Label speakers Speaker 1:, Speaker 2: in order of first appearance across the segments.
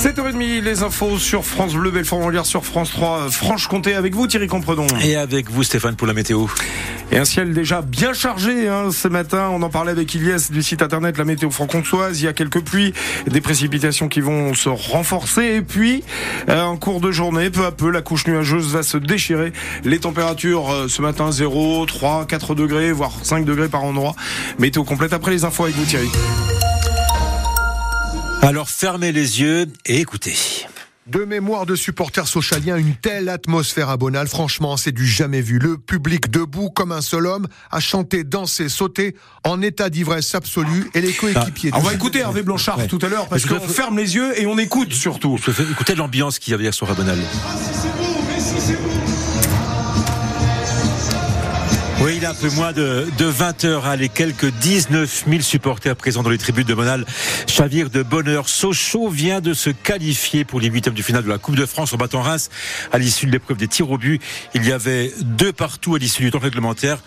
Speaker 1: 7h30, les infos sur France Bleu, Belfort lire sur France 3, Franche-Comté avec vous Thierry Compredon.
Speaker 2: Et avec vous Stéphane pour la météo.
Speaker 1: Et un ciel déjà bien chargé hein, ce matin, on en parlait avec Iliès du site internet La Météo Franc-Comtoise, il y a quelques pluies, des précipitations qui vont se renforcer et puis euh, en cours de journée, peu à peu, la couche nuageuse va se déchirer. Les températures euh, ce matin 0, 3, 4 degrés, voire 5 degrés par endroit. Météo complète après les infos avec vous Thierry.
Speaker 2: Alors fermez les yeux et écoutez.
Speaker 3: De mémoire de supporters socialiens, une telle atmosphère à Bonal, franchement, c'est du jamais vu. Le public debout comme un seul homme, a chanté, dansé, sauté, en état d'ivresse absolue, et les coéquipiers.
Speaker 1: Ah, on va écouter Hervé Blanchard tout à l'heure, parce qu'on ferme les yeux et on écoute surtout.
Speaker 2: Écoutez l'ambiance qu'il y avait hier soir à Bonal. Oui, il a un peu moins de, de 20 heures. Hein, les quelques 19 000 supporters présents dans les tribunes de Monal chavire de bonheur. Sochaux vient de se qualifier pour les huitièmes du final de la Coupe de France en battant Reims à l'issue de l'épreuve des tirs au but. Il y avait deux partout à l'issue du temps réglementaire.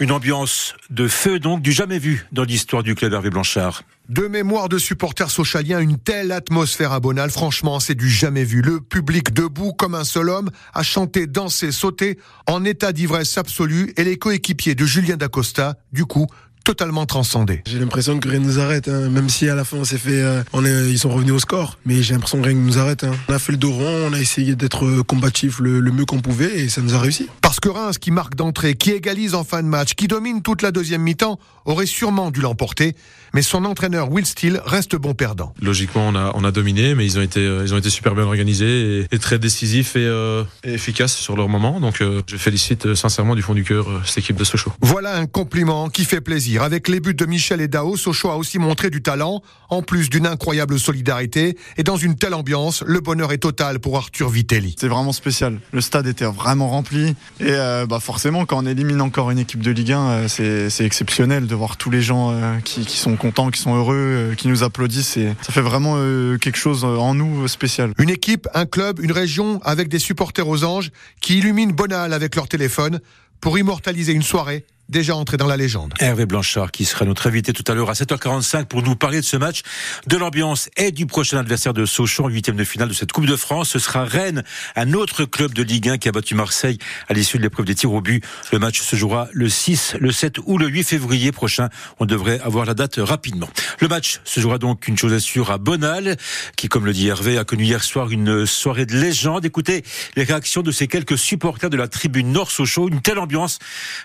Speaker 2: Une ambiance de feu donc du jamais vu dans l'histoire du club Hervé Blanchard.
Speaker 3: De mémoire de supporters socialiens, une telle atmosphère à Bonal, franchement, c'est du jamais vu. Le public debout comme un seul homme a chanté, dansé, sauté en état d'ivresse absolue et les coéquipiers de Julien Dacosta, du coup, totalement transcendé.
Speaker 4: J'ai l'impression que rien ne nous arrête, hein. même si à la fin on s'est fait, euh, on est, ils sont revenus au score, mais j'ai l'impression que rien ne nous arrête. Hein. On a fait le dos rond, on a essayé d'être combatif le, le mieux qu'on pouvait et ça nous a réussi.
Speaker 3: Parce que Reims, qui marque d'entrée, qui égalise en fin de match, qui domine toute la deuxième mi-temps, aurait sûrement dû l'emporter, mais son entraîneur Will Steele reste bon perdant.
Speaker 5: Logiquement, on a, on a dominé, mais ils ont été, euh, ils ont été super bien organisés et, et très décisifs et, euh, et, efficaces sur leur moment. Donc, euh, je félicite euh, sincèrement du fond du cœur euh, cette équipe de Sochaux.
Speaker 3: Voilà un compliment qui fait plaisir. Avec les buts de Michel et Dao, Sochaux a aussi montré du talent, en plus d'une incroyable solidarité. Et dans une telle ambiance, le bonheur est total pour Arthur Vitelli.
Speaker 6: C'est vraiment spécial. Le stade était vraiment rempli. Et euh, bah forcément, quand on élimine encore une équipe de Ligue 1, c'est exceptionnel de voir tous les gens qui, qui sont contents, qui sont heureux, qui nous applaudissent. Et ça fait vraiment quelque chose en nous spécial.
Speaker 3: Une équipe, un club, une région avec des supporters aux anges qui illuminent Bonal avec leur téléphone pour immortaliser une soirée déjà entré dans la légende.
Speaker 2: Hervé Blanchard qui sera notre invité tout à l'heure à 7h45 pour nous parler de ce match, de l'ambiance et du prochain adversaire de Sochaux huitième de finale de cette Coupe de France. Ce sera Rennes, un autre club de Ligue 1 qui a battu Marseille à l'issue de l'épreuve des tirs au but. Le match se jouera le 6, le 7 ou le 8 février prochain. On devrait avoir la date rapidement. Le match se jouera donc une chose assure à Bonal, qui, comme le dit Hervé, a connu hier soir une soirée de légende. Écoutez les réactions de ces quelques supporters de la tribune Nord Sochaux. Une telle ambiance,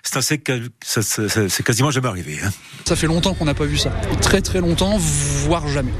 Speaker 2: c'est un sec c'est quasiment jamais arrivé. Hein.
Speaker 7: Ça fait longtemps qu'on n'a pas vu ça. Très très longtemps, voire jamais.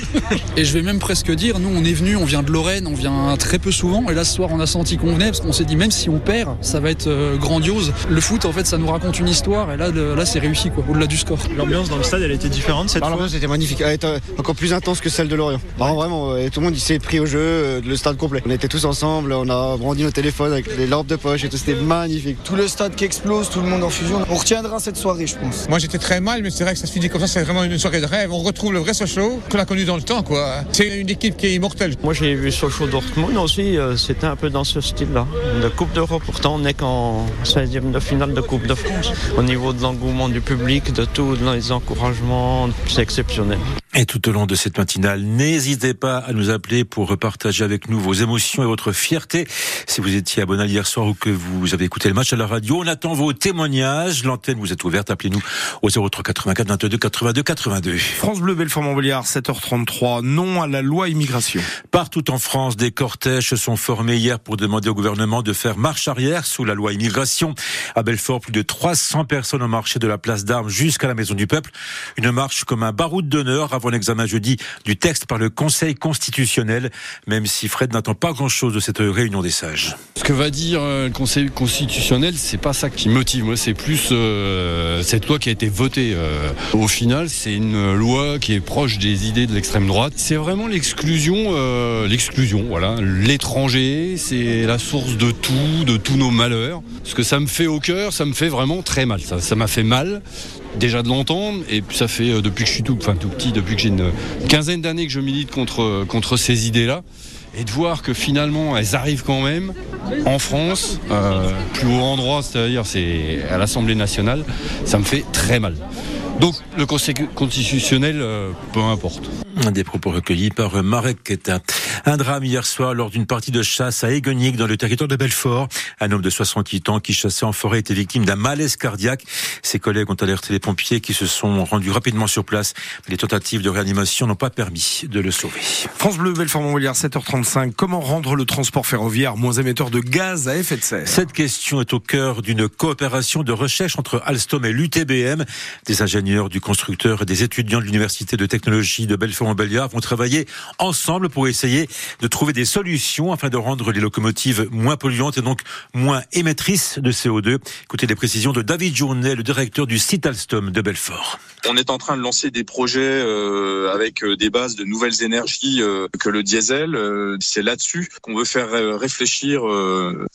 Speaker 7: et je vais même presque dire, nous on est venu, on vient de Lorraine, on vient très peu souvent. Et là ce soir on a senti qu'on venait parce qu'on s'est dit même si on perd, ça va être euh, grandiose. Le foot en fait ça nous raconte une histoire et là, là c'est réussi quoi, au-delà du score.
Speaker 8: L'ambiance dans le stade elle a été différente cette
Speaker 9: ah,
Speaker 8: fois?
Speaker 9: L'ambiance était magnifique, elle était encore plus intense que celle de Lorient. Bah, vraiment, tout le monde il s'est pris au jeu, euh, le stade complet. On était tous ensemble, on a brandi nos téléphones avec les lampes de poche et tout, c'était magnifique.
Speaker 10: Tout le stade qui explose, tout le monde en fusion. On retiendra cette soirée, je pense.
Speaker 11: Moi, j'étais très mal, mais c'est vrai que ça se finit comme ça, c'est vraiment une soirée de rêve. On retrouve le vrai Sochaux qu'on a connu dans le temps, quoi. C'est une équipe qui est immortelle.
Speaker 12: Moi, j'ai vu Sochaux Dortmund aussi, euh, c'était un peu dans ce style-là. De Coupe d'Europe, pourtant, on n'est qu'en 16e de finale de Coupe de France. Au niveau de l'engouement du public, de tout, les encouragements, c'est exceptionnel.
Speaker 2: Et tout au long de cette matinale, n'hésitez pas à nous appeler pour repartager avec nous vos émotions et votre fierté. Si vous étiez à Bonal hier soir ou que vous avez écouté le match à la radio, on attend vos témoignages. L'antenne vous est ouverte. Appelez-nous au 03 84 22 82 82.
Speaker 1: France Bleu Belfort Montbéliard 7h33. Non à la loi immigration.
Speaker 2: Partout en France, des cortèges se sont formés hier pour demander au gouvernement de faire marche arrière sous la loi immigration. À Belfort, plus de 300 personnes ont marché de la place d'armes jusqu'à la maison du peuple. Une marche comme un baroud d'honneur avant l'examen jeudi du texte par le Conseil constitutionnel, même si Fred n'attend pas grand-chose de cette réunion des sages.
Speaker 13: Ce que va dire le Conseil constitutionnel, c'est pas ça qui motive. Moi, c'est plus euh, cette loi qui a été votée. Euh, au final, c'est une loi qui est proche des idées de l'extrême droite. C'est vraiment l'exclusion, euh, l'exclusion. Voilà, l'étranger, c'est la source de tout, de tous nos malheurs. Ce que ça me fait au cœur, ça me fait vraiment très mal. Ça, ça m'a fait mal déjà de l'entendre et ça fait euh, depuis que je suis tout, enfin tout petit, depuis que j'ai une quinzaine d'années que je milite contre contre ces idées-là et de voir que finalement elles arrivent quand même en France, euh, plus haut endroit, c'est-à-dire c'est à l'Assemblée nationale, ça me fait très mal. Donc le Conseil constitutionnel, euh, peu importe.
Speaker 2: Des propos recueillis par Marek Keta. Un drame hier soir lors d'une partie de chasse à Égonique dans le territoire de Belfort. Un homme de 68 ans qui chassait en forêt était victime d'un malaise cardiaque. Ses collègues ont alerté les pompiers qui se sont rendus rapidement sur place. Les tentatives de réanimation n'ont pas permis de le sauver.
Speaker 1: France Bleu, Belfort-Montbéliard, 7h35. Comment rendre le transport ferroviaire moins émetteur de gaz à effet de serre?
Speaker 2: Cette question est au cœur d'une coopération de recherche entre Alstom et l'UTBM. Des ingénieurs du constructeur et des étudiants de l'Université de technologie de Belfort-Montbéliard vont travailler ensemble pour essayer de trouver des solutions afin de rendre les locomotives moins polluantes et donc moins émettrices de CO2. Écoutez les précisions de David Journet, le directeur du site Alstom de Belfort.
Speaker 8: On est en train de lancer des projets euh, avec euh, des bases de nouvelles énergies euh, que le diesel. C'est là-dessus qu'on veut faire réfléchir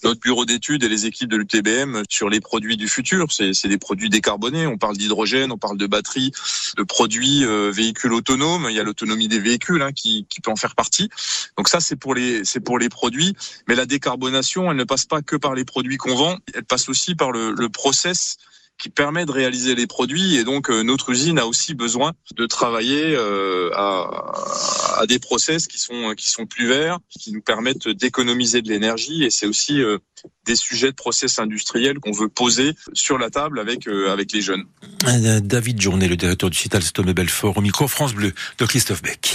Speaker 8: notre bureau d'études et les équipes de l'UTBM sur les produits du futur. C'est des produits décarbonés. On parle d'hydrogène, on parle de batteries, de produits véhicules autonomes. Il y a l'autonomie des véhicules hein, qui, qui peut en faire partie. Donc ça, c'est pour les c'est pour les produits. Mais la décarbonation, elle ne passe pas que par les produits qu'on vend. Elle passe aussi par le, le process qui permet de réaliser les produits et donc euh, notre usine a aussi besoin de travailler euh, à, à, des process qui sont qui sont plus verts, qui nous permettent d'économiser de l'énergie et c'est aussi euh, des sujets de process industriels qu'on veut poser sur la table avec avec les jeunes.
Speaker 2: David Journet, le directeur du site Alstom Belfort, au micro France Bleu de Christophe Beck.